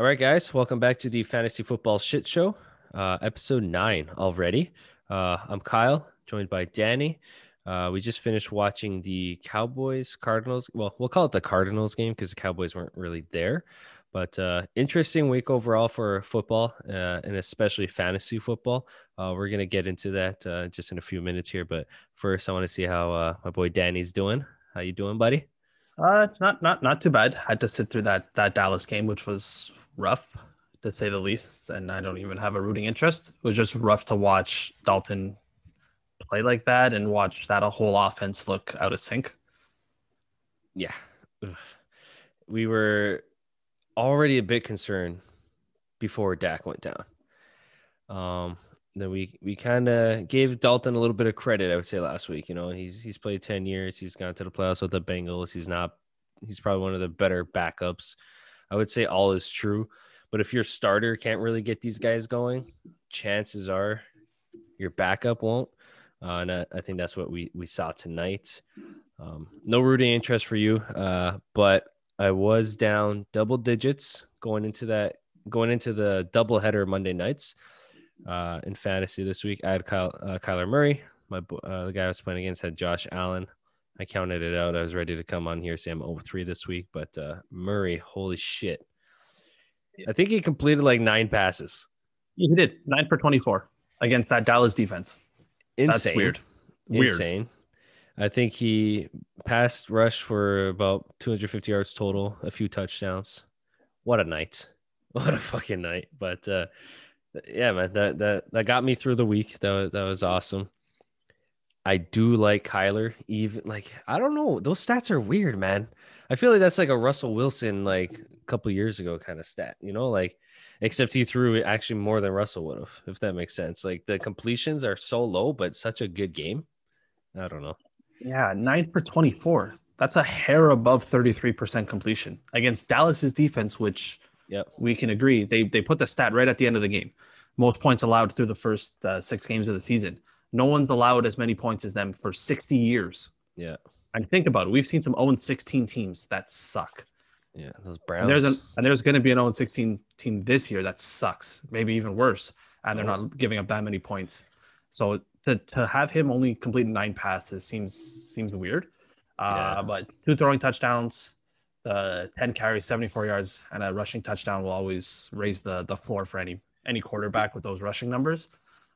All right, guys, welcome back to the Fantasy Football Shit Show, uh, episode nine already. Uh, I'm Kyle, joined by Danny. Uh, we just finished watching the Cowboys Cardinals. Well, we'll call it the Cardinals game because the Cowboys weren't really there. But uh, interesting week overall for football uh, and especially fantasy football. Uh, we're gonna get into that uh, just in a few minutes here. But first, I want to see how uh, my boy Danny's doing. How you doing, buddy? Uh, not not not too bad. Had to sit through that that Dallas game, which was rough to say the least. And I don't even have a rooting interest. It was just rough to watch Dalton play like that and watch that a whole offense look out of sync. Yeah, we were already a bit concerned before Dak went down. Um, then we we kind of gave Dalton a little bit of credit. I would say last week. You know, he's he's played ten years. He's gone to the playoffs with the Bengals. He's not. He's probably one of the better backups. I would say all is true. But if your starter can't really get these guys going, chances are your backup won't. Uh, and I, I, think that's what we we saw tonight. Um, no rooting interest for you, uh, but I was down double digits going into that going into the doubleheader Monday nights uh, in fantasy this week. I had Kyle, uh, Kyler Murray. My uh, the guy I was playing against had Josh Allen. I counted it out. I was ready to come on here say I'm over 3 this week, but uh, Murray, holy shit. I think he completed like nine passes. he did nine for 24 against that Dallas defense. Insane. That's weird. Weird. Insane. I think he passed rush for about 250 yards total, a few touchdowns. What a night. What a fucking night. But uh yeah, man, that that that got me through the week. That was, that was awesome. I do like Kyler. Even like I don't know, those stats are weird, man. I feel like that's like a Russell Wilson like a couple years ago kind of stat, you know, like except he threw actually more than Russell would have, if that makes sense. Like the completions are so low, but such a good game. I don't know. Yeah, nine for 24. That's a hair above 33% completion against Dallas's defense, which yep. we can agree. They they put the stat right at the end of the game. Most points allowed through the first uh, six games of the season. No one's allowed as many points as them for 60 years. Yeah. And think about it. We've seen some 0 16 teams that suck. Yeah, those Browns. And there's an, and there's going to be an 0 16 team this year that sucks, maybe even worse, and they're not giving up that many points. So to, to have him only complete nine passes seems seems weird. Uh, yeah. But two throwing touchdowns, the 10 carries, 74 yards, and a rushing touchdown will always raise the the floor for any any quarterback with those rushing numbers.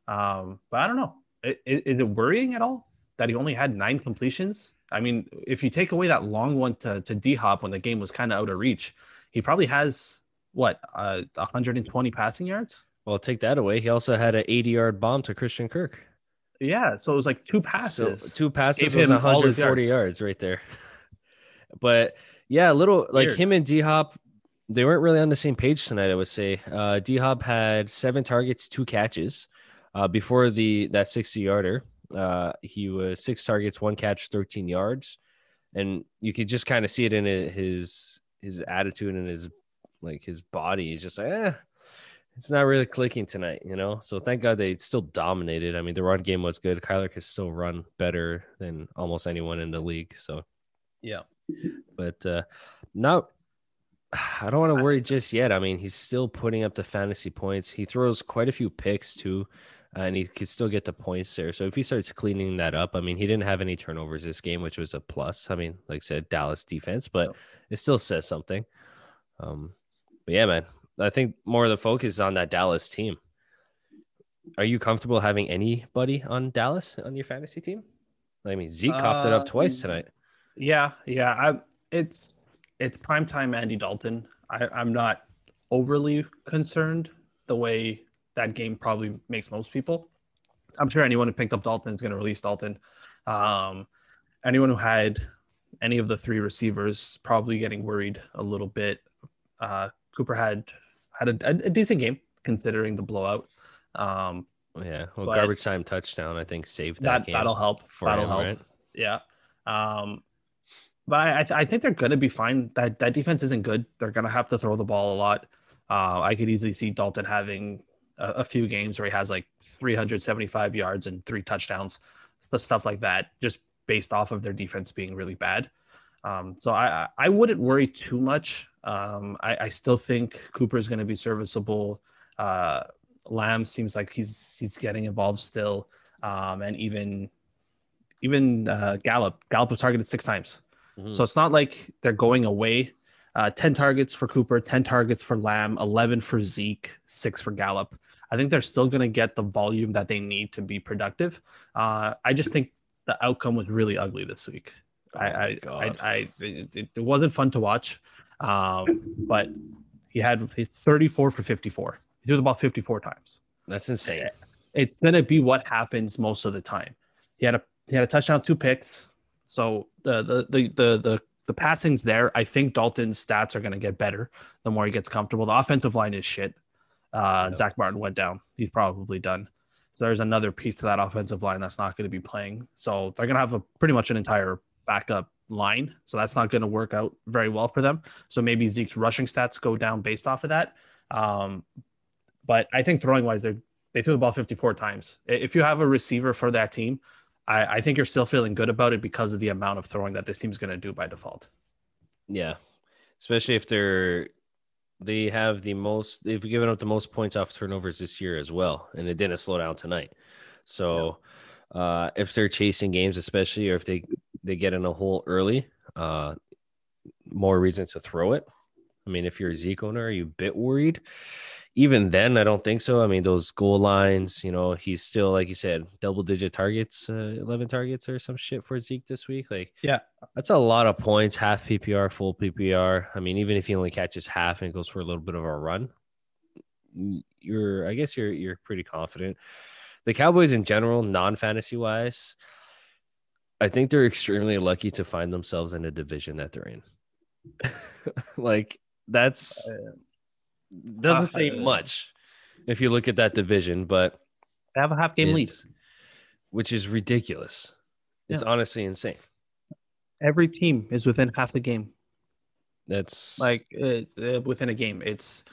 Um, but I don't know. Is, it worrying at all that he only had nine completions? I mean, if you take away that long one to, to D Hop when the game was kind of out of reach, he probably has what, uh, 120 passing yards? Well, take that away. He also had an 80 yard bomb to Christian Kirk. Yeah. So it was like two passes. So two passes was 140 yards. yards. right there. but yeah, a little like him and D Hop, they weren't really on the same page tonight, I would say. Uh, D Hop had seven targets, two catches uh, before the that 60 yarder. Uh, he was six targets, one catch, 13 yards. And you could just kind of see it in his his attitude and his like his body. He's just like, eh, it's not really clicking tonight, you know. So thank God they still dominated. I mean, the run game was good. Kyler could still run better than almost anyone in the league. So yeah, but uh, now I don't want to worry just yet. I mean, he's still putting up the fantasy points. He throws quite a few picks too, and he could still get the points there. So if he starts cleaning that up, I mean, he didn't have any turnovers this game, which was a plus. I mean, like I said, Dallas defense, but it still says something. Um, but yeah, man, I think more of the focus is on that Dallas team. Are you comfortable having anybody on Dallas on your fantasy team? I mean, Zeke coughed uh, it up twice tonight. Yeah, yeah. I, it's it's primetime Andy Dalton. I, I'm not overly concerned the way that game probably makes most people. I'm sure anyone who picked up Dalton is going to release Dalton. Um, anyone who had any of the three receivers probably getting worried a little bit. Uh, Cooper had had a, a, decent game considering the blowout. Um, yeah, well, garbage time touchdown I think saved that, that game. That'll help. for that'll him, help. Right? Yeah. Um, but I, I, I think they're going to be fine. That that defense isn't good. They're going to have to throw the ball a lot. Uh, I could easily see Dalton having a, a, few games where he has like 375 yards and three touchdowns, the stuff like that, just based off of their defense being really bad. Um, so I I wouldn't worry too much Um, I, I still think Cooper is going to be serviceable. Uh, Lamb seems like he's he's getting involved still, um, and even even uh, Gallup Gallup was targeted six times, mm-hmm. so it's not like they're going away. Uh, 10 targets for Cooper, 10 targets for Lamb, 11 for Zeke, six for Gallup. I think they're still going to get the volume that they need to be productive. Uh, I just think the outcome was really ugly this week. Oh I, I, I, I, it, it, wasn't fun to watch, um, but he had 34 for 54. He threw the ball 54 times. That's insane. It's going to be what happens most of the time. He had a he had a touchdown, two picks. So the the the the the, the passing's there. I think Dalton's stats are going to get better the more he gets comfortable. The offensive line is shit. Uh. Zack Martin went down. He's probably done. So there's another piece to that offensive line that's not going to be playing. So they're going to have a pretty much an entire backup line. So that's not going to work out very well for them. So maybe Zeke's rushing stats go down based off of that. Um, but I think throwing wise, they they threw the ball 54 times. If you have a receiver for that team, I, I think you're still feeling good about it because of the amount of throwing that this team is going to do by default. Yeah, especially if they're they have the most they've given up the most points off turnovers this year as well, and it didn't slow down tonight. So yeah. uh, if they're chasing games, especially or if they they get in a hole early, uh, more reason to throw it. I mean, if you're a Zeke owner, are you a bit worried? Even then, I don't think so. I mean, those goal lines, you know, he's still, like you said, double digit targets, uh, 11 targets or some shit for Zeke this week. Like, yeah, that's a lot of points, half PPR, full PPR. I mean, even if he only catches half and goes for a little bit of a run, you're, I guess you're, you're pretty confident. The Cowboys in general, non fantasy wise, I think they're extremely lucky to find themselves in a division that they're in. like, that's. Uh, doesn't say much if you look at that division, but they have a half game lead, which is ridiculous. It's yeah. honestly insane. Every team is within half the game. That's like uh, within a game. It's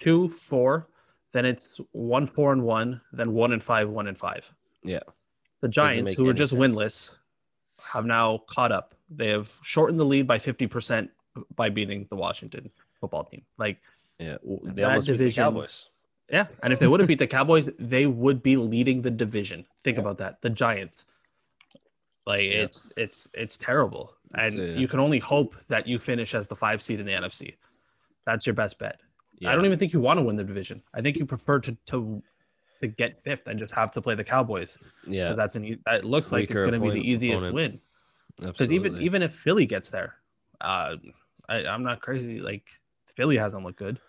two, four, then it's one, four, and one, then one and five, one and five. Yeah. The Giants, who were just sense. winless, have now caught up. They have shortened the lead by 50% by beating the Washington football team. Like yeah, they that almost division, beat the Cowboys. Yeah, and if they would have beat the Cowboys, they would be leading the division. Think yeah. about that. The Giants. Like yeah. it's it's it's terrible, it's, and uh, you can only hope that you finish as the five seed in the NFC. That's your best bet. Yeah. I don't even think you want to win the division. I think you prefer to to to get fifth and just have to play the Cowboys. Yeah, that's an that looks like it's going to be the easiest opponent. win. Because even even if Philly gets there, uh, I, I'm not crazy. Like Philly hasn't looked good.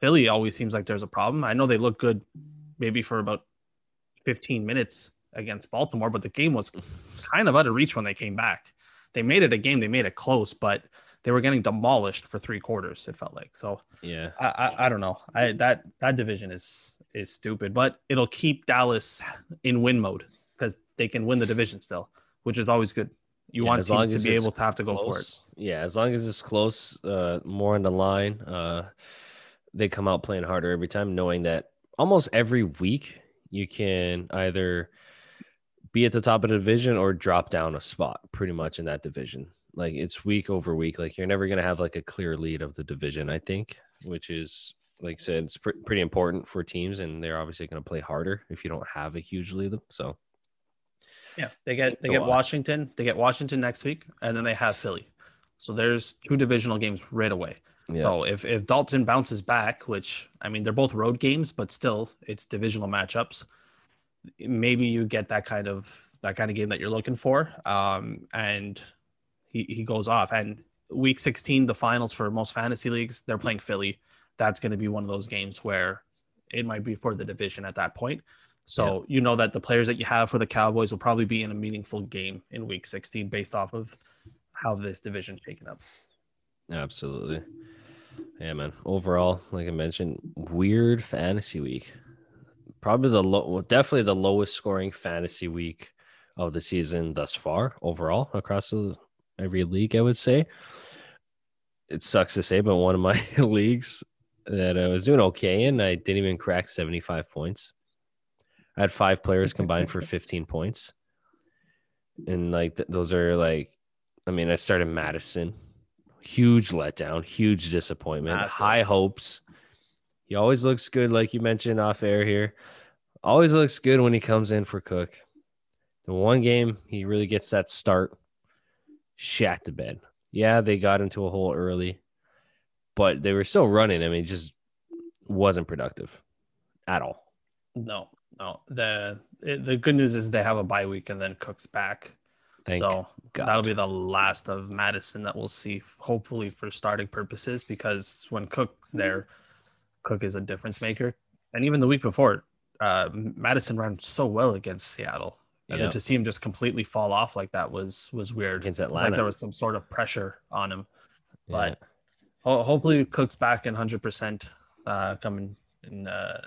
Philly always seems like there's a problem. I know they look good maybe for about 15 minutes against Baltimore, but the game was kind of out of reach when they came back. They made it a game, they made it close, but they were getting demolished for three quarters. It felt like so. Yeah, I, I, I don't know. I that that division is is stupid, but it'll keep Dallas in win mode because they can win the division still, which is always good. You yeah, want teams to be able to have to go for it. Yeah, as long as it's close, uh, more on the line. Uh, they come out playing harder every time, knowing that almost every week you can either be at the top of the division or drop down a spot pretty much in that division. Like it's week over week. Like you're never going to have like a clear lead of the division, I think, which is like I said, it's pr- pretty important for teams, and they're obviously going to play harder if you don't have a huge lead. So, yeah, they get they get Washington, they get Washington next week, and then they have Philly. So there's two divisional games right away. Yeah. So if if Dalton bounces back, which I mean they're both road games, but still it's divisional matchups. Maybe you get that kind of that kind of game that you're looking for, um, and he he goes off. And week 16, the finals for most fantasy leagues, they're playing Philly. That's going to be one of those games where it might be for the division at that point. So yeah. you know that the players that you have for the Cowboys will probably be in a meaningful game in week 16 based off of how this division's taken up. Absolutely. Yeah, man. Overall, like I mentioned, weird fantasy week. Probably the low, well, definitely the lowest scoring fantasy week of the season thus far, overall across the, every league. I would say. It sucks to say, but one of my leagues that I was doing okay in, I didn't even crack seventy five points. I had five players combined for fifteen points, and like th- those are like, I mean, I started Mattison huge letdown, huge disappointment, Massive. high hopes. He always looks good, like you mentioned off air here. Always looks good when he comes in for Cook. The one game he really gets that start, shat the bed. Yeah, they got into a hole early, but they were still running. I mean, just wasn't productive at all. No, no. The it, the good news is they have a bye week and then Cook's back. Thank so God. that'll be the last of Mattison that we'll see, hopefully for starting purposes, because when Cook's there, Cook is a difference maker. And even the week before, uh, Mattison ran so well against Seattle, and Yeah. then to see him just completely fall off like that was was weird. Against It's like there was some sort of pressure on him. Yeah. but- Ho- hopefully, Cook's back in hundred percent uh, coming in uh,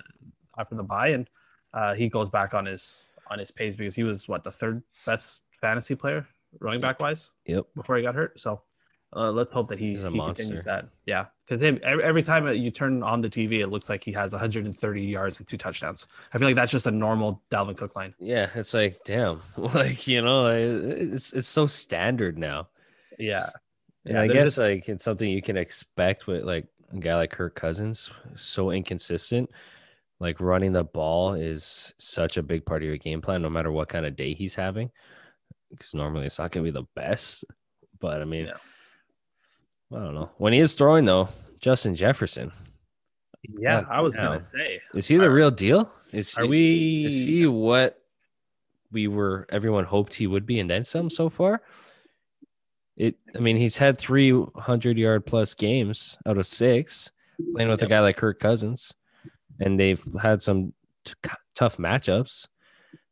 after the bye, and uh, he goes back on his on his pace because he was what the third best fantasy player running back wise Yep. before he got hurt. So uh, let's hope that he, he continues that. Yeah, because every, every time you turn on the TV, it looks like he has 130 yards and two touchdowns. I feel like that's just a normal Dalvin Cook line. Yeah, it's like damn, like you know, it's it's so standard now. Yeah, And Yeah, I guess just- like it's something you can expect with like a guy like Kirk Cousins, so inconsistent. Like running the ball is such a big part of your game plan, no matter what kind of day he's having. Because normally it's not going to be the best, but I mean, Yeah. I don't know. When he is throwing though, Justin Jefferson yeah. I was gonna say, is he the Are- real deal? Is are he, we? is he what we were everyone hoped he would be and then some so far it i mean he's had 300 yard plus games out of six playing with Yep. a guy like kirk cousins and they've had some t- tough matchups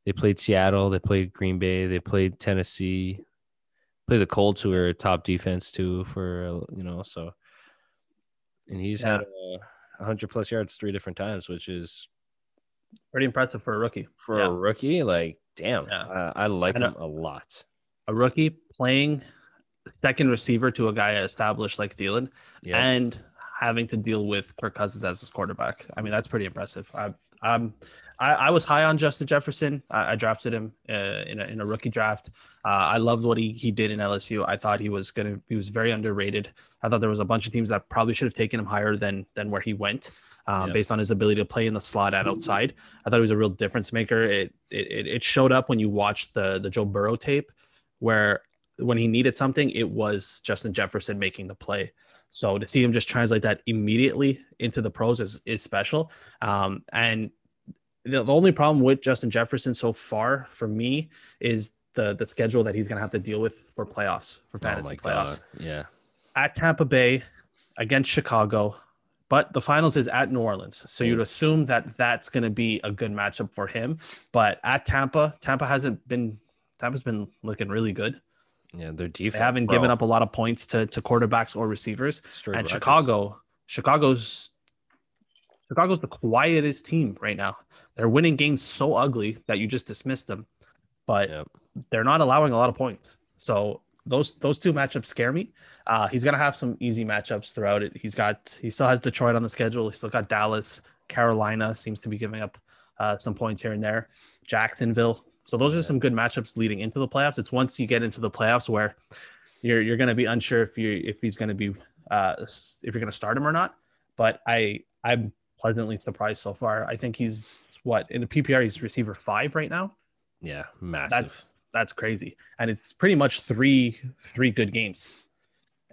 they played seattle they played green bay they played tennessee played the colts who are a top defense too for you know so and he's had uh, 100 plus yards three different times which is pretty impressive for a rookie. for Yeah. a rookie, like damn, Yeah. I, I like him a lot. A rookie playing second receiver to a guy established like Thielen, Yeah, and having to deal with Kirk Cousins as his quarterback. I mean, that's pretty impressive. I, I'm, I, I was high on Justin Jefferson. I, I drafted him uh, in, a, in a rookie draft. Uh, I loved what he, he did in LSU. I thought he was gonna he was very underrated. I thought there was a bunch of teams that probably should have taken him higher than than where he went. Um, Yeah. Based on his ability to play in the slot and outside, I thought he was a real difference maker. It it, it showed up when you watched the the Joe Burrow tape, where when he needed something, it was Justin Jefferson making the play. So to see him just translate that immediately into the pros is, is special. Um, and the, the only problem with Justin Jefferson so far for me is the the schedule that he's going to have to deal with for playoffs, for oh fantasy my playoffs. god, yeah, At Tampa Bay, against Chicago, but the finals is at New Orleans. So you'd assume that that's going to be a good matchup for him. But at Tampa, Tampa hasn't been Tampa's been looking really good. yeah. Their defense They haven't bro, given up a lot of points to, to quarterbacks or receivers. straight and records. Chicago, Chicago's Chicago's the quietest team right now. They're winning games so ugly that you just dismiss them, but Yep. they're not allowing a lot of points. So those those two matchups scare me. Uh, he's gonna have some easy matchups throughout it. He's got he still has Detroit on the schedule. He's still got Dallas, Carolina seems to be giving up uh, some points here and there. Jacksonville. So those are some good matchups leading into the playoffs. It's once you get into the playoffs where you're you're gonna be unsure if you if he's gonna be uh, if you're gonna start him or not. But I I'm pleasantly surprised so far. I think he's what in the PPR he's receiver five right now yeah, massive. that's that's crazy and it's pretty much three three good games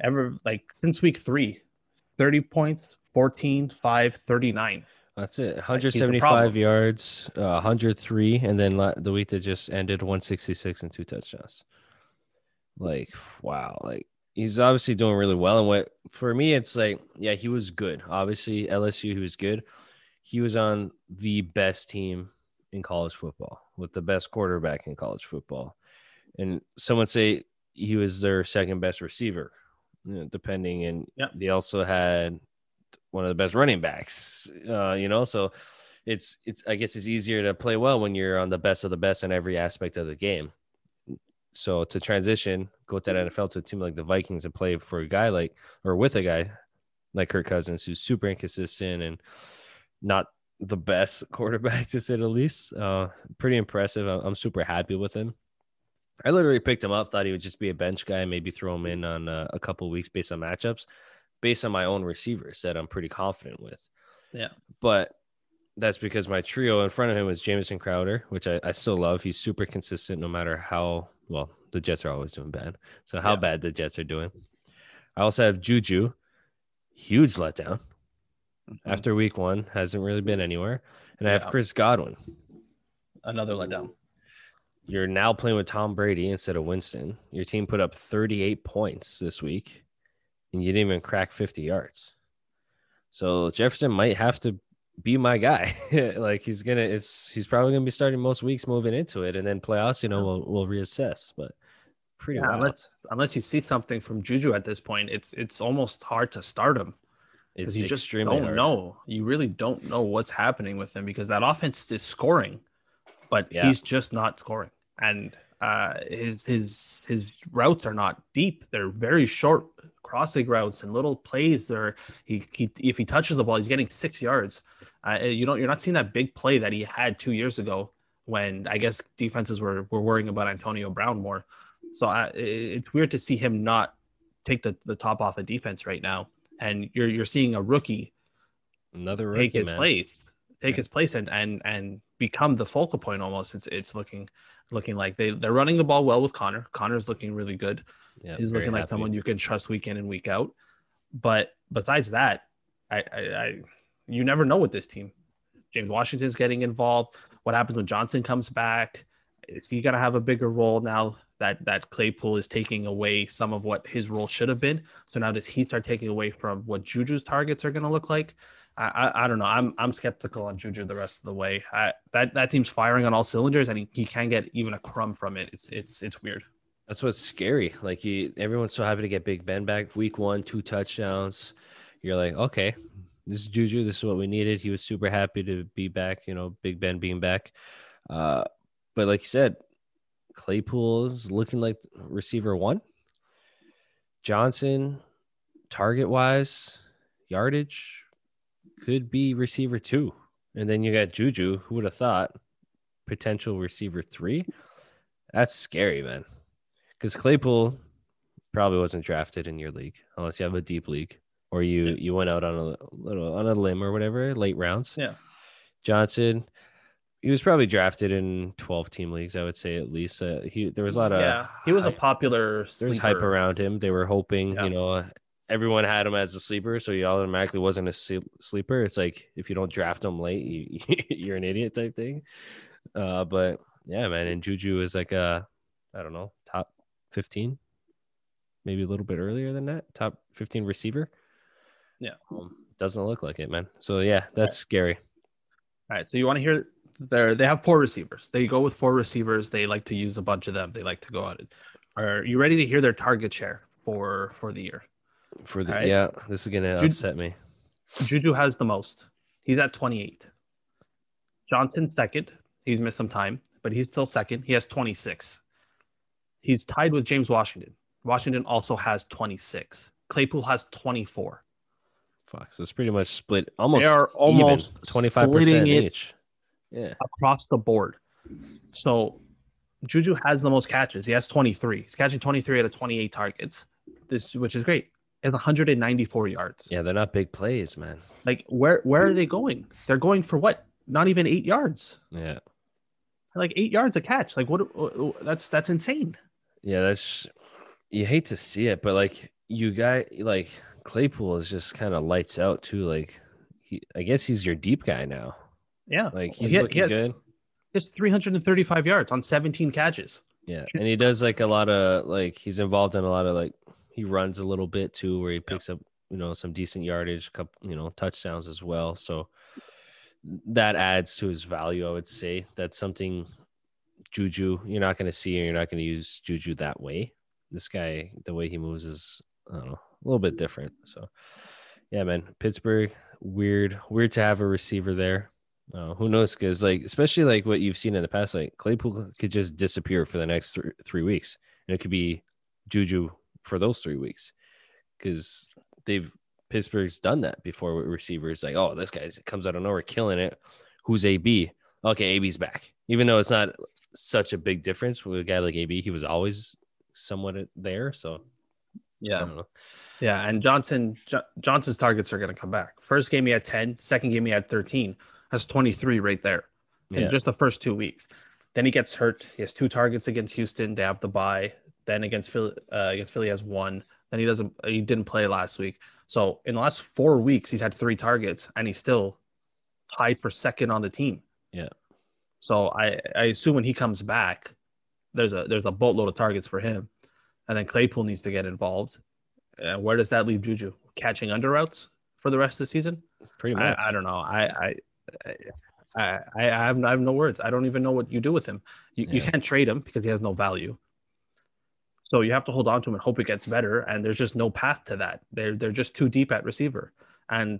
ever like since week three 30 points 14 5 39 That's it. 175 problem. yards, uh, 103, and then la- the week that just ended, 166 and two touchdowns. Like, wow. Like, he's obviously doing really well. And what for me, it's like, yeah, he was good. Obviously, LSU, he was good. He was on the best team in college football with the best quarterback in college football. And someone say he was their second best receiver, you know, depending. And Yep. they also had one of the best running backs, uh, you know, so it's, it's, I guess it's easier to play well when you're on the best of the best in every aspect of the game. So to transition, go to that NFL to a team like the Vikings and play for a guy like, or with a guy like Kirk Cousins, who's super inconsistent and not the best quarterback to say the least. Uh, pretty impressive. I'm, super happy with him. I literally picked him up, thought he would just be a bench guy, maybe throw him in on uh, a couple weeks based on matchups, based on my own receivers that I'm pretty confident with. Yeah. But that's because my trio in front of him was Jamison Crowder, which I, I still love. He's super consistent no matter how well the Jets are always doing bad. So how Yeah. bad the Jets are doing. I also have Juju, huge letdown Mm-hmm. after week one, hasn't really been anywhere. And I have Chris Godwin. Another letdown. You're now playing with Tom Brady instead of Winston. Your team put up 38 points this week, and you didn't even crack 50 yards. So Jefferson might have to be my guy. like he's gonna, it's he's probably gonna be starting most weeks moving into it, and then playoffs, you know, we'll we'll reassess. But pretty Yeah, wild. unless unless you see something from Juju at this point, it's it's almost hard to start him it's you just don't hard. know. You really don't know what's happening with him because that offense is scoring, but Yeah. he's just not scoring. And uh, his his his routes are not deep; they're very short crossing routes and little plays. There, he, he if he touches the ball, he's getting six yards. Uh, you don't you're not seeing that big play that he had two years ago when I guess defenses were were worrying about Antonio Brown more. So I, it's weird to see him not take the, the top off of defense right now. And you're you're seeing a rookie Another rookie, take his man. place, take Yeah. his place, and and and become the focal point almost. It's it's looking looking like they they're running the ball well with Connor. Connor's looking really good. Yeah, He's looking like happy. someone you can trust week in and week out. But besides that, I, I, I you never know with this team. James Washington's getting involved. What happens when Johnson comes back? Is he gonna have a bigger role now that that Claypool is taking away some of what his role should have been? So now does he start taking away from what Juju's targets are gonna look like? I, I, I don't know. I'm I'm skeptical on Juju the rest of the way. I, that that team's firing on all cylinders, and he, he can't get even a crumb from it. It's it's it's weird. That's what's scary. Like you, everyone's so happy to get Big Ben back. Week one, two touchdowns. You're like, okay, this is Juju. This is what we needed. He was super happy to be back. You know, Big Ben being back. Uh, but like you said, Claypool is looking like receiver one. Johnson, target wise, yardage, could be receiver two. And then you got Juju. Who would have thought? Potential receiver three. That's scary, man because Claypool probably wasn't drafted in your league unless you have a deep league or you you went out on a little on a limb or whatever late rounds. Yeah. Johnson, he was probably drafted in twelve team leagues. I would say at least. Uh, he there was a lot of yeah, he was a hype- popular. there was hype around him. They were hoping, Yeah. you know, everyone had him as a sleeper, so he automatically wasn't a sleeper. It's like if you don't draft him late, you, you're an idiot type thing. Uh, but yeah, man, and Juju is like a, I don't know, top fifteen, maybe a little bit earlier than that, top fifteen receiver. Yeah. um, doesn't look like it, man. So yeah, that's scary. All right, so you want to hear? They they have four receivers. They go with four receivers. They like to use a bunch of them. They like to go at it. Are you ready to hear their target share for for the year? For the Alright. yeah, this is gonna Jude- upset me. Juju has the most. He's at 28. Johnson second. He's missed some time, but he's still second. He has 26. He's tied with James Washington. Washington also has 26. Claypool has 24. Fuck, so it's pretty much split almost they are almost twenty five percent each. Yeah. across the board. So Juju has the most catches. He has 23. He's catching 23 out of 28 targets, this which is great. He has 194 yards. Yeah, they're not big plays, man. Like where where are they going? They're going for what? Not even eight yards. Yeah. Like eight yards a catch. Like what? what- That's that's insane. Yeah, that's you hate to see it, but like you got like Claypool is just kind of lights out too. Like he I guess he's your deep guy now. Yeah, Like he's ha- looking he has, good. He has 335 yards on 17 catches. Yeah. And he does like a lot of like he's involved in a lot of like he runs a little bit too where he picks up, you know, some decent yardage, couple, you know, touchdowns as well. So that adds to his value, I would say. That's something Juju, you're not going to see, and you're not going to use Juju that way. This guy, the way he moves is, I don't know, a little bit different. So, yeah, man, Pittsburgh, weird, weird to have a receiver there. Uh, who knows? Because like, especially like what you've seen in the past, like Claypool could just disappear for the next th- three weeks, and it could be Juju for those three weeks, because they've Pittsburgh's done that before with receivers. Like, oh, this guy comes out of nowhere killing it. Who's AB? Okay, AB's back. Even though it's not such a big difference with a guy like AB. He was always somewhat there. So Yeah. Yeah, and Johnson jo- Johnson's targets are going to come back. First game he had 10, second game he had 13. That's 23 right there in Yeah. just the first two weeks. Then he gets hurt. He has two targets against Houston. They have the bye. Then against Philly, uh, against Philly he has one. Then he doesn't. He didn't play last week. So in the last four weeks, he's had three targets, and he's still tied for second on the team. Yeah. So I I assume when he comes back, there's a there's a boatload of targets for him, and then Claypool needs to get involved. Uh, where does that leave Juju? Catching under routes for the rest of the season? Pretty much. I, I don't know. I I I I, I, have, I have no words. I don't even know what you do with him. You, you can't trade him because he has no value. So you have to hold on to him and hope it gets better. And there's just no path to that. They're they're just too deep at receiver, and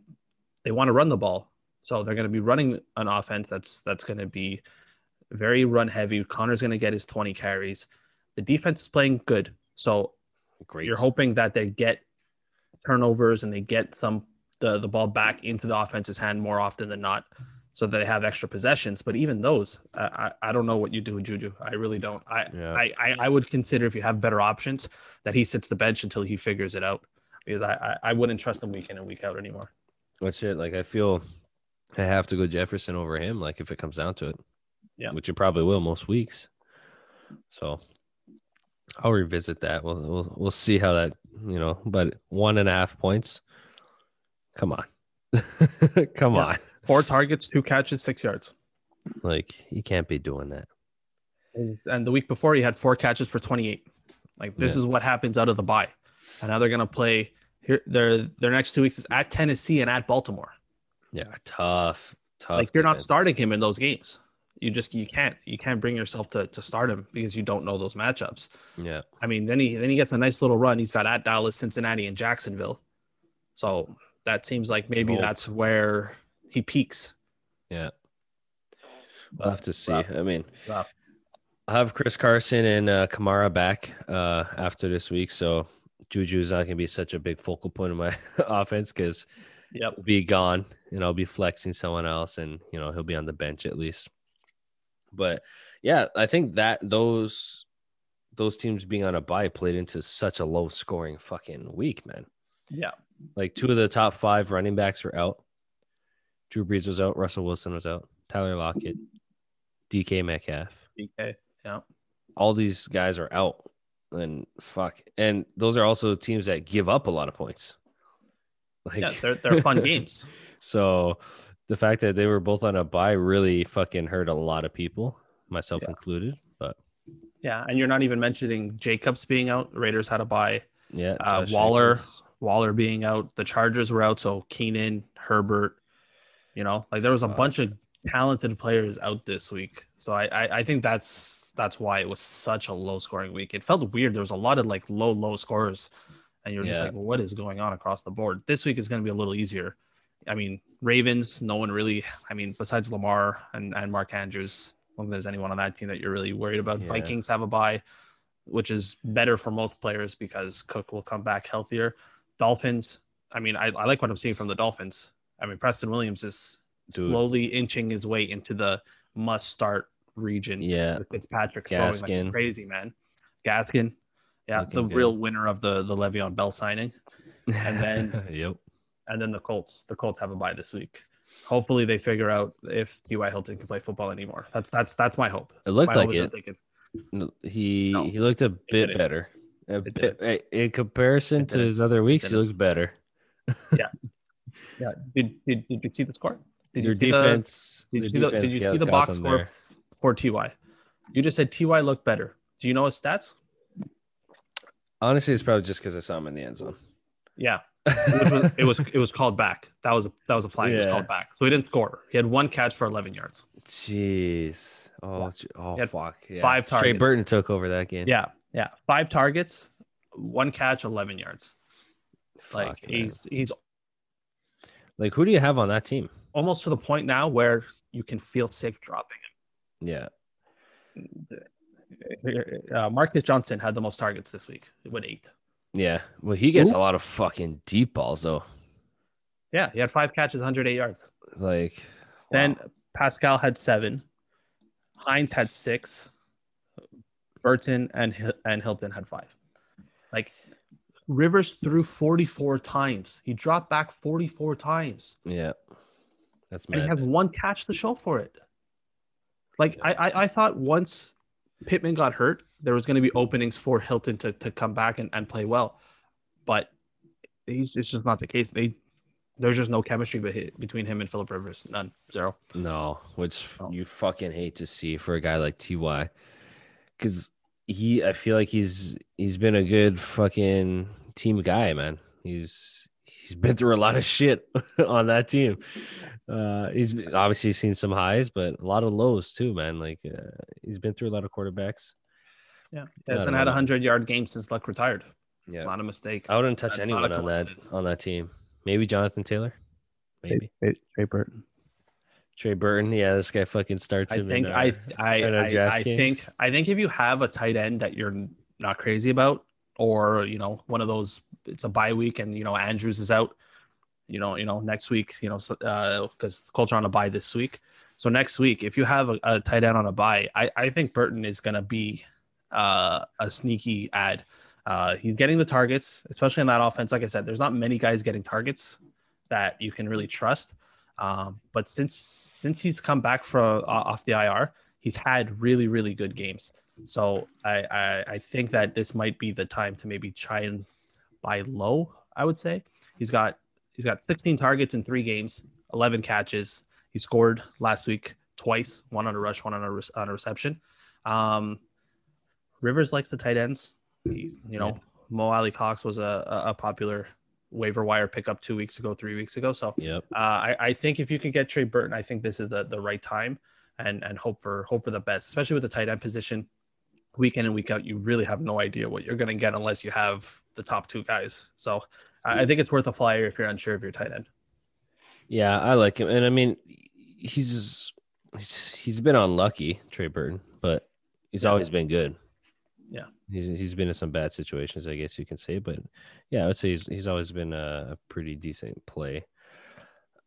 they want to run the ball. So they're going to be running an offense that's that's going to be very run heavy. Connor's going to get his 20 carries. The defense is playing good. So Great. you're hoping that they get turnovers and they get some the, the ball back into the offense's hand more often than not so that they have extra possessions but even those i, I, I don't know what you do with juju i really don't I, Yeah. I, I i would consider if you have better options that he sits the bench until he figures it out because i i, I wouldn't trust him week in and week out anymore That's it. Like I feel I have to go Jefferson over him. Like if it comes down to it, Yeah. which it probably will most weeks. So I'll revisit that. We'll we'll we'll see how that you know. But one and a half points. Come on, come Yeah. on. four targets two catches six yards Like you can't be doing that. and the week before he had four catches for 28 like this Yeah. is what happens out of the bye and now they're going to play here their their next two weeks is at tennessee and at baltimore Yeah, tough, tough. like you're not defense. starting him in those games. You just you can't you can't bring yourself to to start him because you don't know those matchups. Yeah, I mean, then he then he gets a nice little run. He's got at Dallas, Cincinnati, and Jacksonville. So that seems like maybe Hope. that's where he peaks. yeah. We'll have to see. rough. I mean, Rough. I have Chris Carson and uh, Kamara back uh, after this week, so Juju is not going to be such a big focal point of my offense because Yep. he'll be gone, and I'll be flexing someone else, and you know he'll be on the bench at least. But yeah, I think that those those teams being on a bye played into such a low scoring fucking week, man. Yeah. Like two of the top five running backs were out. Drew Brees was out. Russell Wilson was out. Tyler Lockett, DK Metcalf. DK. Yeah. All these guys are out, and fuck. And those are also teams that give up a lot of points. Like, Yeah. They're they're fun games. So the fact that they were both on a bye really fucking hurt a lot of people, myself Yeah. included. But Yeah. And you're not even mentioning Jacobs being out. Raiders had a bye. yeah, Uh, Waller. Jacobs. Waller being out. The Chargers were out. So Keenan, Herbert. You know, like there was a bunch of talented players out this week. So I, I I think that's that's why it was such a low scoring week. It felt weird. There was a lot of like low low scores, and you're just Yeah. like, well, what is going on across the board? This week is going to be a little easier. I mean, Ravens. No one really. I mean, besides Lamar and and Mark Andrews, I don't think there's anyone on that team that you're really worried about. Yeah. Vikings have a bye, which is better for most players because Cook will come back healthier. Dolphins. I mean, I, I like what I'm seeing from the Dolphins. I mean, Preston Williams is Dude. slowly inching his way into the must start region. Yeah, With Fitzpatrick throwing Gaskin. like crazy, man. Gaskin. Yeah, Looking the good. real winner of the the Le'Veon Bell signing. And then- yep. And then the Colts. The Colts have a bye this week. Hopefully they figure out if T.Y. Hilton can play football anymore. That's that's that's my hope. It looked My like it. that they can- No, He No, he looked a bit better. A It bit, in comparison to his other weeks, he looks better. Yeah. Did, did, did you see the score? Did Your you see the- defense. Did you the see the, did you see the box score there. for Ty? You just said Ty looked better. Do you know his stats? Honestly, it's probably just because I saw him in the end zone. Yeah, it was, it was it was called back. That was a that was a flag. It was called back. So he didn't score. He had one catch for 11 yards. Jeez. Oh, oh fuck. Yeah. five Trey. Burton took over that game. Yeah, yeah, five targets, one catch, 11 yards. Like man. he's he's Like, who do you have on that team? almost to the point now where you can feel safe dropping Yeah. him. Uh, Marcus Johnson had the most targets this week with eight. Yeah. Well, he gets Who? a lot of fucking deep balls, though. Yeah, he had five catches, 108 yards. Like, Then. Pascal had seven. Hines had six. Burton and and Hilton had five. Like Rivers threw 44 times. He dropped back 44 times. Yeah. That's and he has one catch to show for it. Like I, I, I thought once Pittman got hurt, there was going to be openings for Hilton to, to come back and, and play well, but he's it's just not the case. They there's just no chemistry between him and Philip Rivers. None, zero. No, which oh. you fucking hate to see for a guy like Ty, because he I feel like he's he's been a good fucking team guy, man. He's he's been through a lot of shit on that team. Uh, he's obviously seen some highs, but a lot of lows too, man. Like uh, he's been through a lot of quarterbacks. Yeah, he hasn't had a hundred yard game since Luck retired. It's yeah. not a mistake. I wouldn't touch That's anyone on that on that team. Maybe Jonathan Taylor. Maybe Trey, Trey Burton. Trey Burton, yeah, this guy fucking starts I think in, uh, I I I, I think I think if you have a tight end that you're not crazy about, or you know one of those, it's a bye week and you know Andrews is out, you know you know next week, you know because uh, Colts are on a bye this week, so next week if you have a, a tight end on a bye, I I think Burton is gonna be uh, a sneaky add. Uh, he's getting the targets, especially in that offense. Like I said, there's not many guys getting targets that you can really trust. Um, but since since he's come back from uh, off the IR, he's had really really good games. So I, I I think that this might be the time to maybe try and buy low. I would say he's got he's got 16 targets in three games, 11 catches. He scored last week twice, one on a rush, one on a, re- on a reception. Um, Rivers likes the tight ends. He's you know Mo Alie-Cox was a, a popular waiver wire pickup two weeks ago, three weeks ago. So yep. Uh, I, I think if you can get Trey Burton, I think this is the, the right time and and hope for hope for the best, especially with the tight end position. Week in and week out, you really have no idea what you're going to get unless you have the top two guys. So I, I think it's worth a flyer if you're unsure of your tight end. Yeah, I like him, and I mean, he's he's he's been unlucky, Trey Burton, but he's yeah. always been good. Yeah, he's he's been in some bad situations, I guess you can say, but yeah, I would say he's he's always been a, a pretty decent play.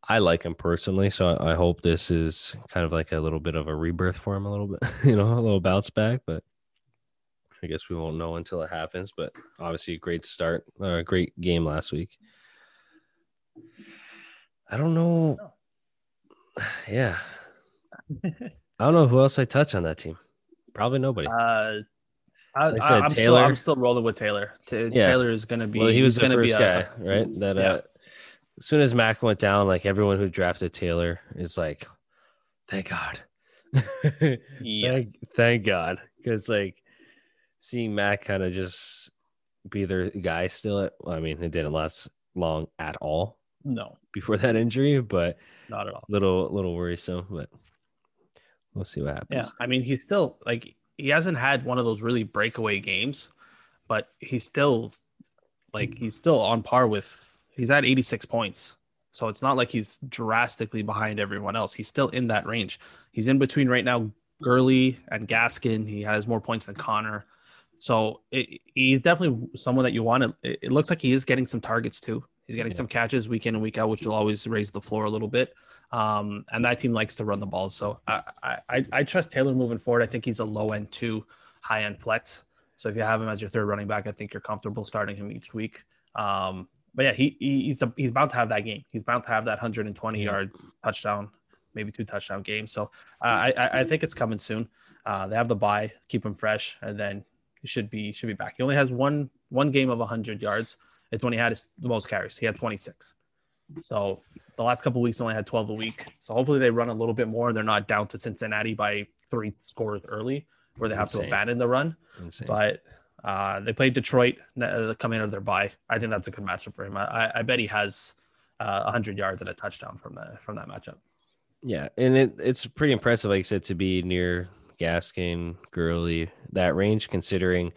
I like him personally, so I, I, hope this is kind of like a little bit of a rebirth for him, a little bit, you know, a little bounce back. But I guess we won't know until it happens. But obviously, a great start, a uh, great game last week. I don't know. Yeah, I don't know who else I touch on that team. Probably nobody. Uh, I, I said I'm Taylor. Still, I'm still rolling with Taylor. T- yeah. Taylor is going to be. Well, he was the first guy, a, right? That yeah. uh, as soon as Mac went down, like everyone who drafted Taylor is like, thank God. yeah. Thank, thank God, because like seeing Mac kind of just be their guy still. At, well, I mean, it didn't last long at all. No, before that injury, but not at all. Little little worrisome, but we'll see what happens. Yeah, I mean, he's still like he hasn't had one of those really breakaway games, but he's still like he's still on par with he's at 86 points. So it's not like he's drastically behind everyone else. He's still in that range. He's in between right now Gurley and Gaskin. He has more points than Connor. So it, he's definitely someone that you want to. It, it, looks like he is getting some targets too. He's getting yeah. some catches week in and week out, which will always raise the floor a little bit. Um, and that team likes to run the ball. So I, I, I trust Taylor moving forward. I think he's a low end two, high end flex. So if you have him as your third running back, I think you're comfortable starting him each week. Um, but yeah, he, he he's a, he's bound to have that game. He's bound to have that 120 yard touchdown, maybe two touchdown game. So uh, I I think it's coming soon. Uh, they have the bye, keep him fresh, and then he should be should be back. He only has one one game of 100 yards. It's when he had his, the most carries. He had 26. So the last couple weeks only had 12 a week. So hopefully they run a little bit more. They're not down to Cincinnati by three scores early where they have Insane. to abandon the run. Insane. But uh, they played Detroit uh, coming out of their bye. I think that's a good matchup for him. I, I bet he has uh, 100 yards and a touchdown from that from that matchup. Yeah, and it, it's pretty impressive, like I said, to be near Gaskin, Gurley, that range, considering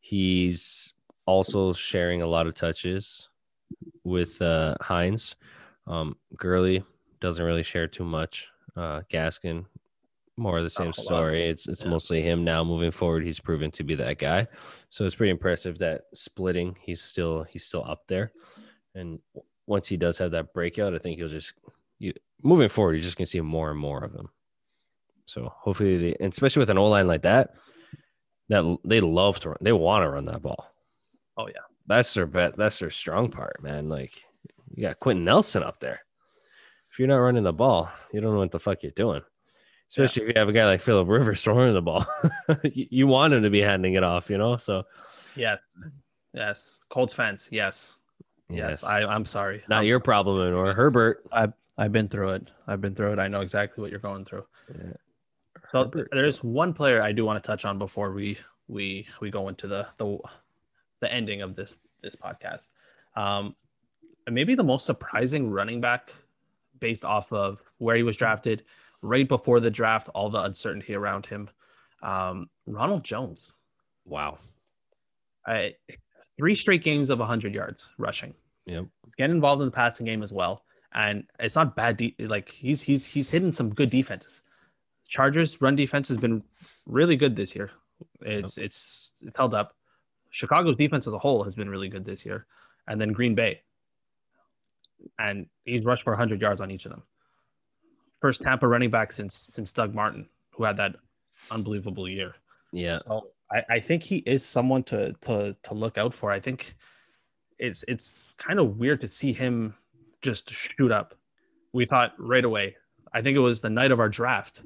he's also sharing a lot of touches with uh, Hines. Um, Gurley doesn't really share too much. Uh, Gaskin, more of the same story. It's it's yeah. mostly him now moving forward. He's proven to be that guy, so it's pretty impressive that splitting. He's still he's still up there, and once he does have that breakout, I think he'll just you, moving forward. You're just gonna see more and more of him. So hopefully, and especially with an O line like that, that they love to run. They want to run that ball. Oh yeah, That's their bet. That's their strong part, man. Like you got Quenton Nelson up there. If you're not running the ball, you don't know what the fuck you're doing. Especially if you have a guy like Philip Rivers throwing the ball, you, you want him to be handing it off, you know. So yes, yes. Colts fans, yes, yes. I, I'm sorry. not I'm your sorry. problem anymore. Herbert. I've I've been through it. I've been through it. I know exactly what you're going through. Yeah. So Herbert. there's one player I do want to touch on before we we we go into the the the ending of this this podcast. Um, and maybe the most surprising running back based off of where he was drafted right before the draft, all the uncertainty around him. Um, Ronald Jones, Wow. I, three straight games of 100 yards rushing. Yep. Get involved in the passing game as well, and it's not bad. De- like he's he's he's hitting some good defenses. Chargers run defense has been really good this year. It's it's it's held up. Chicago's defense as a whole has been really good this year, and then Green Bay, and he's rushed for 100 yards on each of them. First Tampa running back since since Doug Martin, who had that unbelievable year. Yeah. So I, I think he is someone to to to look out for. I think it's it's kind of weird to see him just shoot up. We thought right away. I think it was the night of our draft.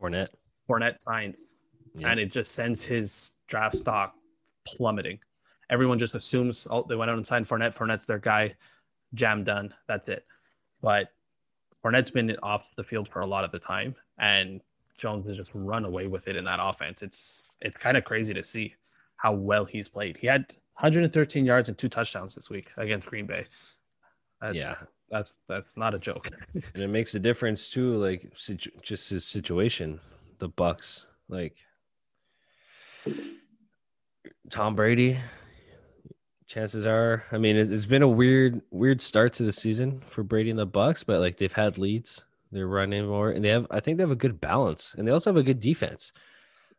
Fournette. Fournette signs, Yeah. and it just sends his draft stock plummeting. Everyone just assumes oh they went out and signed Fournette. Fournette's their guy. Jam done. That's it. But Fournette's been off the field for a lot of the time, and Jones has just run away with it in that offense. It's it's kind of crazy to see how well he's played. He had 113 yards and two touchdowns this week against Green Bay. That's, yeah. that's that's not a joke. and it makes a difference too like situ- just his situation the bucks like tom brady chances are i mean it's, it's been a weird weird start to the season for brady and the bucks but like they've had leads they're running more and they have i think they have a good balance and they also have a good defense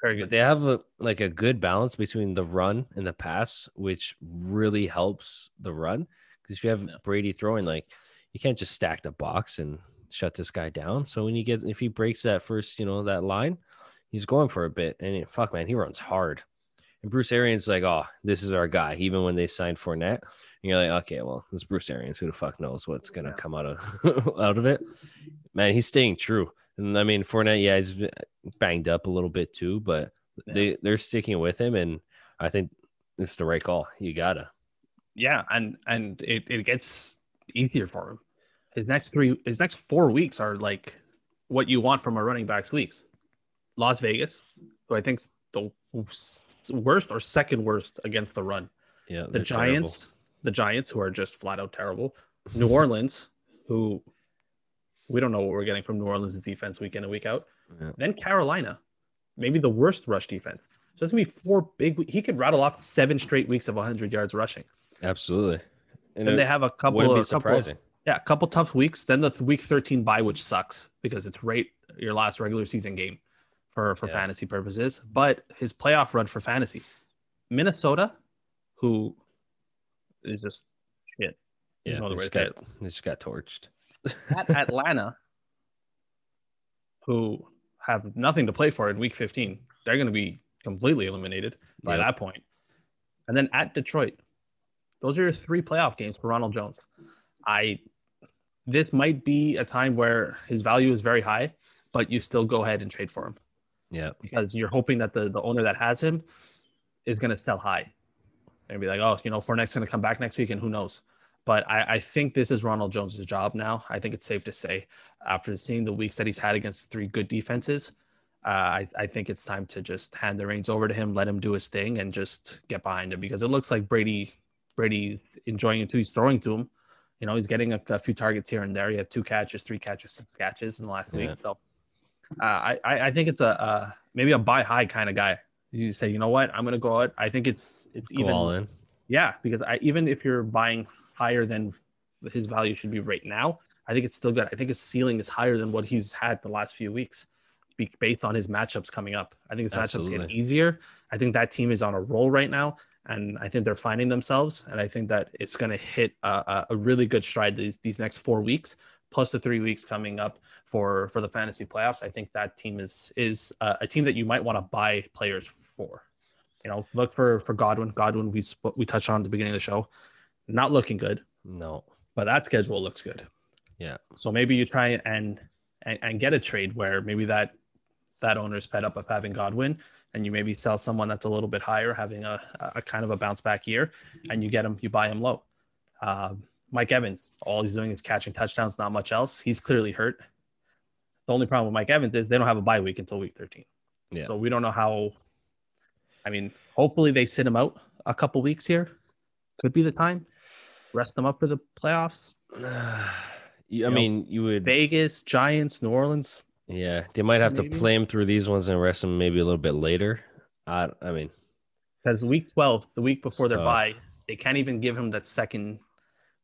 Very but good. they have a like a good balance between the run and the pass which really helps the run because if you have Yeah. brady throwing like you can't just stack the box and shut this guy down. So when you get if he breaks that first, you know, that line, he's going for a bit. And it- fuck, man, he runs hard. And Bruce Arians like, oh, this is our guy. Even when they signed Fournette, and you're like, okay, well, this Bruce Arians. Who the fuck knows what's gonna come out of out of it? Man, he's staying true. And I mean, Fournette, yeah, he's banged up a little bit too, but Yeah. they they're sticking with him, and I think it's the right call. You gotta. Yeah, and and it, it gets easier for him. His next three, his next four weeks are like what you want from a running backs weeks. Las Vegas, who I think's the worst or second worst against the run. Yeah, The they're terrible. Giants, the Giants, who are just flat out terrible. New Orleans, who we don't know what we're getting from New Orleans defense week in and week out. Yeah. Then Carolina, maybe the worst rush defense. So it's gonna be four big. He could rattle off seven straight weeks of 100 yards rushing. Absolutely. And And they have a couple wouldn't of be couple surprising. yeah, a couple tough weeks. Then the week 13 bye, which sucks because it's right your last regular season game for for Yeah. fantasy purposes. But his playoff run for fantasy, Minnesota, who is just shit. Yeah, no they just got, they just got torched. At Atlanta, who have nothing to play for in week 15, they're going to be completely eliminated by Yep. that point. And then at Detroit, those are your three playoff games for Ronald Jones. I this might be a time where his value is very high, but you still go ahead and trade for him Yeah. because you're hoping that the, the owner that has him is going to sell high and be like, oh, you know, Fournette's going to come back next week and who knows. But I, I think this is Ronald Jones' job now. I think it's safe to say after seeing the weeks that he's had against three good defenses, uh, I, I think it's time to just hand the reins over to him, let him do his thing, and just get behind him because it looks like Brady Brady's enjoying it too. He's throwing to him. You know, he's getting a, a few targets here and there. He had two catches, three catches, six catches in the last Yeah. week. So uh, I, I think it's a uh, maybe a buy high kind of guy. You say, you know what, I'm gonna go out. I think it's it's Go even all in. yeah, because I even if you're buying higher than his value should be right now, I think it's still good. I think his ceiling is higher than what he's had the last few weeks, based on his matchups coming up. I think his matchups get easier. I think that team is on a roll right now, and I think they're finding themselves. And I think that it's going to hit a, a, a really good stride these these next four weeks, plus the three weeks coming up for for the fantasy playoffs. I think that team is is uh, a team that you might want to buy players for. You know, look for for Godwin. Godwin, we we touched on at the beginning of the show, not looking good, No. but that schedule looks good. Yeah. So maybe you try and and, and get a trade where maybe that that owner's fed up of having Godwin, and you maybe sell someone that's a little bit higher, having a, a kind of a bounce back year, and you get him, you buy him low. Um, Mike Evans, all he's doing is catching touchdowns, not much else. He's clearly hurt. The only problem with Mike Evans is they don't have a bye week until week 13. Yeah. So we don't know how. I mean, hopefully they sit him out a couple weeks here. Could be the time. Rest them up for the playoffs. You- I know, mean, you would. Vegas, Giants, New Orleans. Yeah, they might have Maybe. to play him through these ones and rest him maybe a little bit later. I, I mean, Because week 12, the week before their bye, they can't even give him that second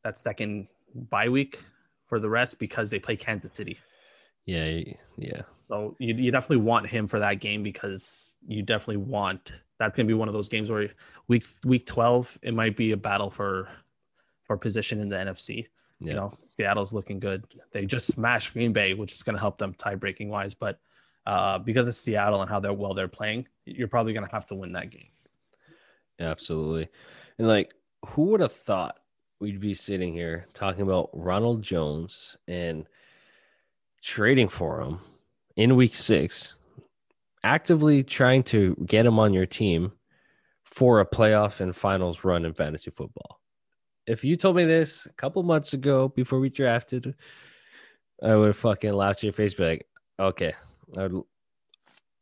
that second bye week for the rest because they play Kansas City. yeah, yeah, So you, you definitely want him for that game because you definitely want that's gonna be one of those games where week week 12 it might be a battle for for position in the NFC. yeah. You know, Seattle's looking good. They just smashed Green Bay, which is gonna help them tie breaking wise. But uh, because it's Seattle and how they're well they're playing, you're probably gonna have to win that game. Absolutely. And like, who would have thought we'd be sitting here talking about Ronald Jones and trading for him in week six, actively trying to get him on your team for a playoff and finals run in fantasy football? If you told me this a couple months ago before we drafted, I would have fucking laughed your face, be like, okay, I would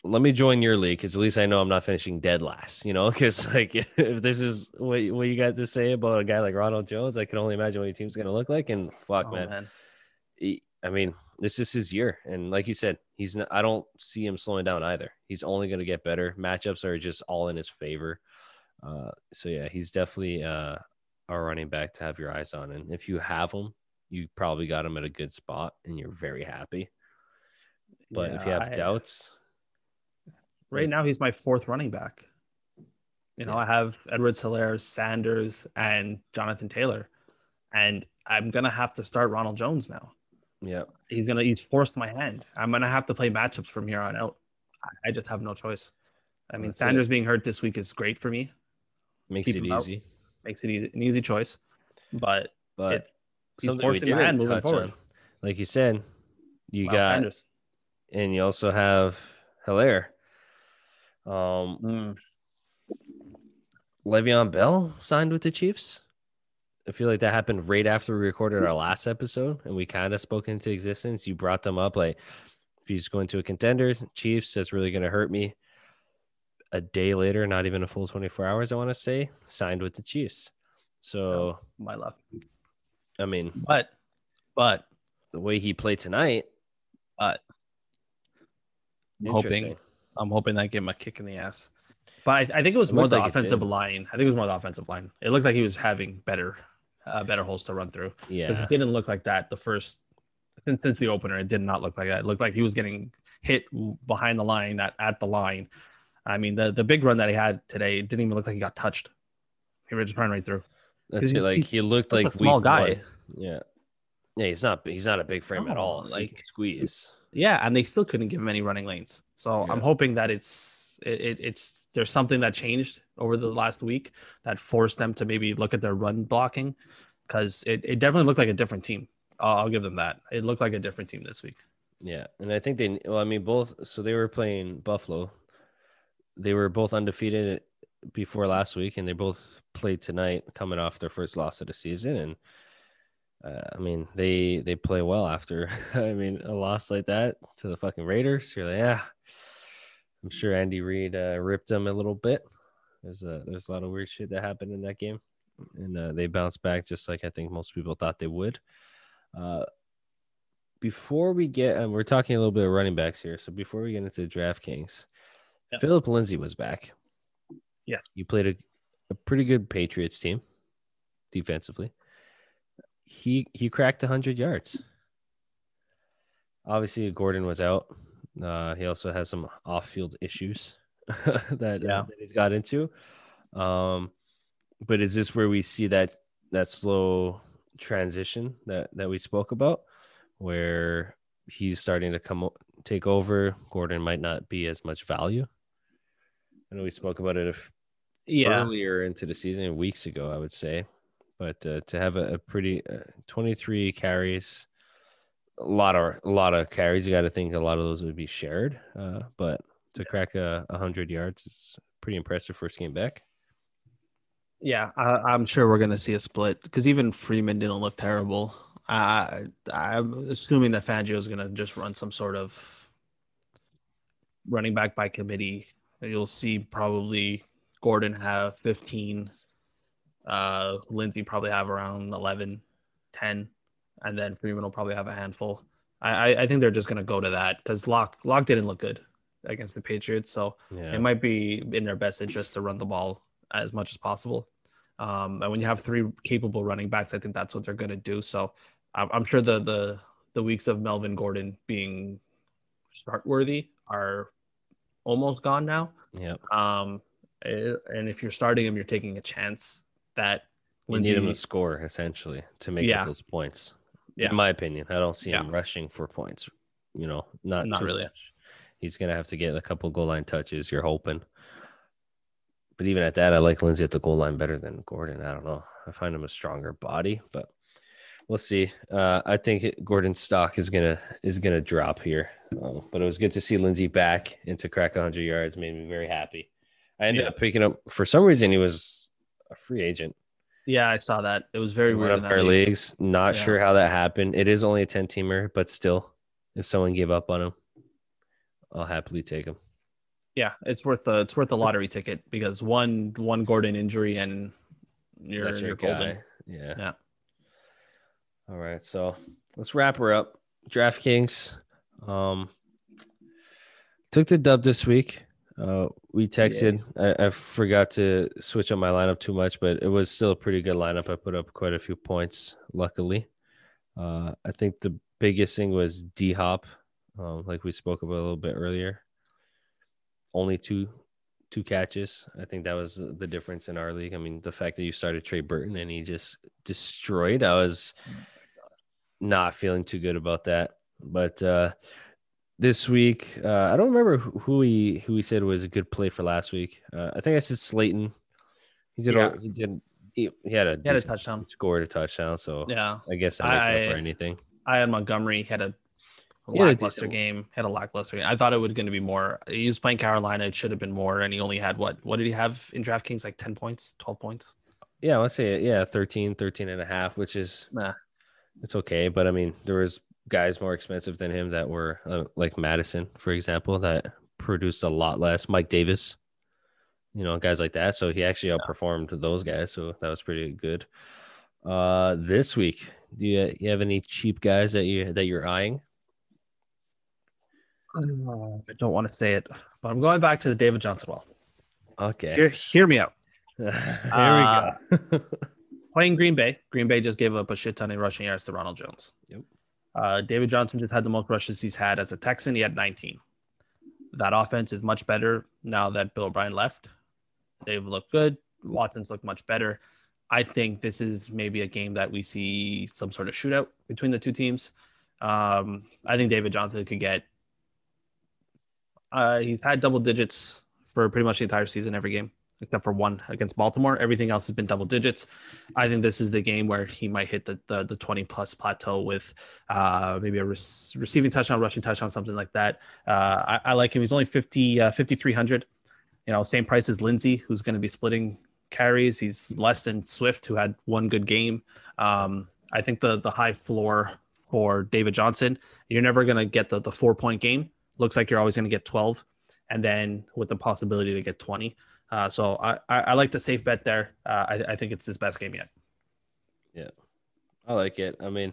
let me join your league because at least I know I'm not finishing dead last, you know. Because like if this is what what you got to say about a guy like Ronald Jones, I can only imagine what your team's gonna look like. And fuck, Oh, man, he- I mean, this is his year, and like you said, he's not, I don't see him slowing down either. He's only gonna get better. Matchups are just all in his favor. Uh, so yeah, he's definitely uh, a running back to have your eyes on. And if you have him, you probably got him at a good spot, and you're very happy. But if you have I- doubts, right now he's my fourth running back. You know, Yeah. I have Edwards Helaire, Sanders, and Jonathan Taylor. And I'm gonna have to start Ronald Jones now. yeah, He's gonna he's forced my hand. I'm gonna have to play matchups from here on out. I- just have no choice. I mean, That's it. Sanders being hurt this week is great for me. makes Keep it him out. easy. Makes it easy, an easy choice. But But it- he's forcing my hand moving forward. on, like you said, you got Sanders. and you also have Helaire. Um, Mm. Le'Veon Bell signed with the Chiefs. I feel like that happened right after we recorded our last episode, and we kind of spoke into existence. You brought them up like, if he's going to a contender, Chiefs, that's really going to hurt me. A day later, not even a full 24 hours, I want to say, signed with the Chiefs. So, My luck. I mean, But but the way he played tonight, But- I'm hoping. I'm hoping that gave him a kick in the ass. But I, I think it was It more the like offensive line. I think it was more the offensive line. It looked like he was having better, uh, better holes to run through Yeah, because it didn't look like that the first since since the opener. It did not look like that. It looked like he was getting hit behind the line at, at the line. I mean, the the big run that he had today didn't even look like he got touched. He was just running right through. That's it. Like he- looked Like like a small guy. one. Yeah. Yeah, he's not he's not a big frame at all. Like- squeeze. Yeah, and they still couldn't give him any running lanes. So I'm hoping that it's it, it, it's there's something that changed over the last week that forced them to maybe look at their run blocking because it, it definitely looked like a different team. I'll, I'll give them that. It looked like a different team this week. Yeah. And I think they well, I mean both so they were playing Buffalo. They were both undefeated before last week and they both played tonight coming off their first loss of the season and uh, I mean they they play well after I mean a loss like that to the fucking Raiders. You're like, yeah. I'm sure Andy Reid uh, ripped them a little bit. There's a there's a lot of weird shit that happened in that game, and uh, they bounced back just like I think most people thought they would. Uh, before we get, and we're talking a little bit of running backs here, so before we get into the DraftKings, Yep. Philip Lindsay was back. Yes. You played a, a pretty good Patriots team defensively. He he cracked 100 yards. Obviously, Gordon was out. Uh, he also has some off-field issues that, uh, that he's got into. Um, but is this where we see that that slow transition that that we spoke about, where he's starting to come take over? Gordon might not be as much value. I know we spoke about it a f- Yeah. earlier into the season, weeks ago, I would say. But uh, to have a, a pretty uh, 23 carries, a lot of a lot of carries. You got to think a lot of those would be shared. Uh, but to crack a, a hundred yards, it's pretty impressive first game back. Yeah, I, am sure we're gonna see a split because even Freeman didn't look terrible. I, I'm assuming that Fangio is gonna just run some sort of running back by committee. You'll see probably Gordon have 15, uh, Lindsay probably have around 11, 10, and then Freeman will probably have a handful. I, I think they're just gonna go to that because Lock Lock didn't look good against the Patriots, so yeah. it might be in their best interest to run the ball as much as possible. Um, and when you have three capable running backs, I think that's what they're going to do. So I'm, I'm, sure the the the weeks of Melvin Gordon being start worthy are almost gone now. Yeah. Um, eh, and if you're starting him, you're taking a chance that you Lindsay, need him to score essentially to make yeah. up those points. Yeah. In my opinion, I don't see yeah. him rushing for points. You know, not not really. Much. He's gonna have to get a couple goal line touches. You're hoping. But even at that, I like Lindsay at the goal line better than Gordon. I don't know. I find him a stronger body, but we'll see. Uh, I think Gordon's stock is gonna is gonna drop here. Uh, but it was good to see Lindsay back and to crack 100 yards. Made me very happy. I ended yeah. up picking up for some reason he was a free agent. Yeah, I saw that. It was very weird. One of our league. leagues. Not yeah. sure how that happened. It is only a 10 teamer, but still, if someone gave up on him, I'll happily take him yeah, it's worth the it's worth the lottery ticket because one one Gordon injury and you're That's you're golden. Yeah. Yeah. All right, so let's wrap her up. DraftKings um took the dub this week. Uh, we texted. I, I, forgot to switch up my lineup too much, but it was still a pretty good lineup. I put up quite a few points, luckily. Uh, I think the biggest thing was D Hop, um, like we spoke about a little bit earlier only two two catches. I think that was the difference in our league. I mean, the fact that you started Trey Burton and he just destroyed, I was not feeling too good about that. But uh this week, uh, I don't remember who he who he said was a good play for last week. Uh, I think I said Slayton. He did. Yeah. All, he did. He, he had a, he had a touchdown. Scored a touchdown. So yeah, I guess that makes I, up for anything. I had Montgomery. Had a lackluster game. Had a lackluster game. I thought it was going to be more. He was playing Carolina. It should have been more, and he only had what? What did he have in DraftKings? Like 10 points, 12 points? Yeah, let's say yeah, 13, 13 and a half, which is nah. It's okay, but I mean, there was guys more expensive than him that were uh, like Mattison, for example, that produced a lot less. Mike Davis, you know, guys like that. So he actually outperformed those guys. So that was pretty good. Uh, this week, do you, you have any cheap guys that you that you're eyeing? I don't want to say it, but I'm going back to the David Johnson well. Okay. Hear, hear me out. Here uh, we go. playing Green Bay. Green Bay just gave up a shit ton of rushing yards to Ronald Jones. Yep. Uh, David Johnson just had the most rushes he's had as a Texan. He had 19. That offense is much better now that Bill O'Brien left. They've looked good. Watson's looked much better. I think this is maybe a game that we see some sort of shootout between the two teams. Um, I think David Johnson could get uh, he's had double digits for pretty much the entire season, every game except for one against Baltimore. Everything else has been double digits. I think this is the game where he might hit the the, the 20 plus plateau with uh, maybe a re- receiving touchdown, rushing touchdown, something like that. Uh, I, I, like him. He's only 50 uh, 5300. You know, same price as Lindsay, who's going to be splitting carries. He's less than Swift, who had one good game. Um, I think the the high floor for David Johnson. You're never going to get the the four point game looks like you're always going to get 12 and then with the possibility to get 20 uh, so I, I, I like the safe bet there. Uh, I, I think it's his best game yet. Yeah. I like it. I mean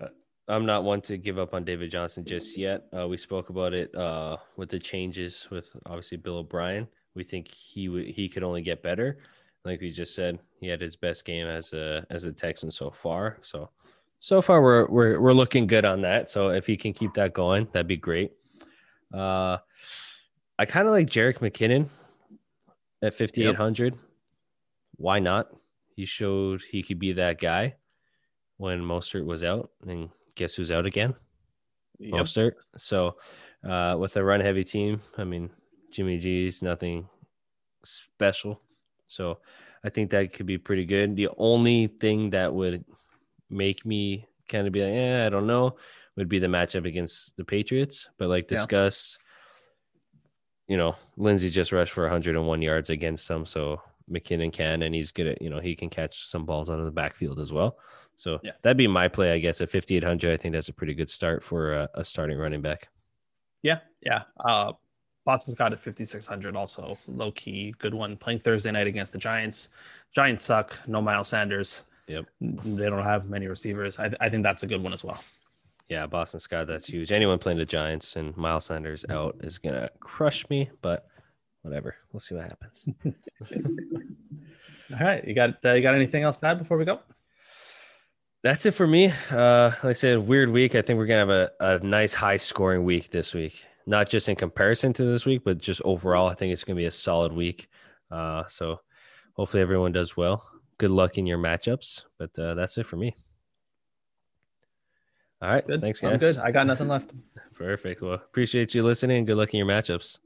uh, i'm not one to give up on david johnson just yet. Uh, we spoke about it uh, with the changes with obviously bill o'brien. We think he w- he could only get better. Like we just said he had his best game as a as a texan so far. So so far we're we're, we're looking good on that. So if he can keep that going that'd be great. Uh, I kind of like Jerick McKinnon at 5,800. Yep. Why not? He showed he could be that guy when Mostert was out. And guess who's out again? Yep. Mostert. So, uh, with a run heavy team, I mean, Jimmy G is nothing special. So I think that could be pretty good. The only thing that would make me kind of be like, yeah, I don't know, would be the matchup against the Patriots. But like discuss. yeah. You know, Lindsay just rushed for 101 yards against them. So McKinnon can, and he's good at, you know, he can catch some balls out of the backfield as well. So yeah. that'd be my play, I guess. At 5,800, I think that's a pretty good start for a, a starting running back. Yeah. Yeah. Uh, Boston Scott at 5,600, also low key, good one. Playing Thursday night against the Giants. Giants suck. No Miles Sanders. Yep. They don't have many receivers. I, I think that's a good one as well. Yeah, Boston Scott, that's huge. Anyone playing the Giants and Miles Sanders out is gonna crush me, but whatever. We'll see what happens. All right, you got uh, you got anything else to add before we go? That's it for me. Uh, like I said, weird week. I think we're gonna have a, a nice high scoring week this week. Not just in comparison to this week, but just overall. I think it's gonna be a solid week. Uh, so hopefully everyone does well. Good luck in your matchups. But uh, that's it for me. All right. Good. Thanks, guys. I'm good. I got nothing left. Perfect. Well, appreciate you listening. Good luck in your matchups.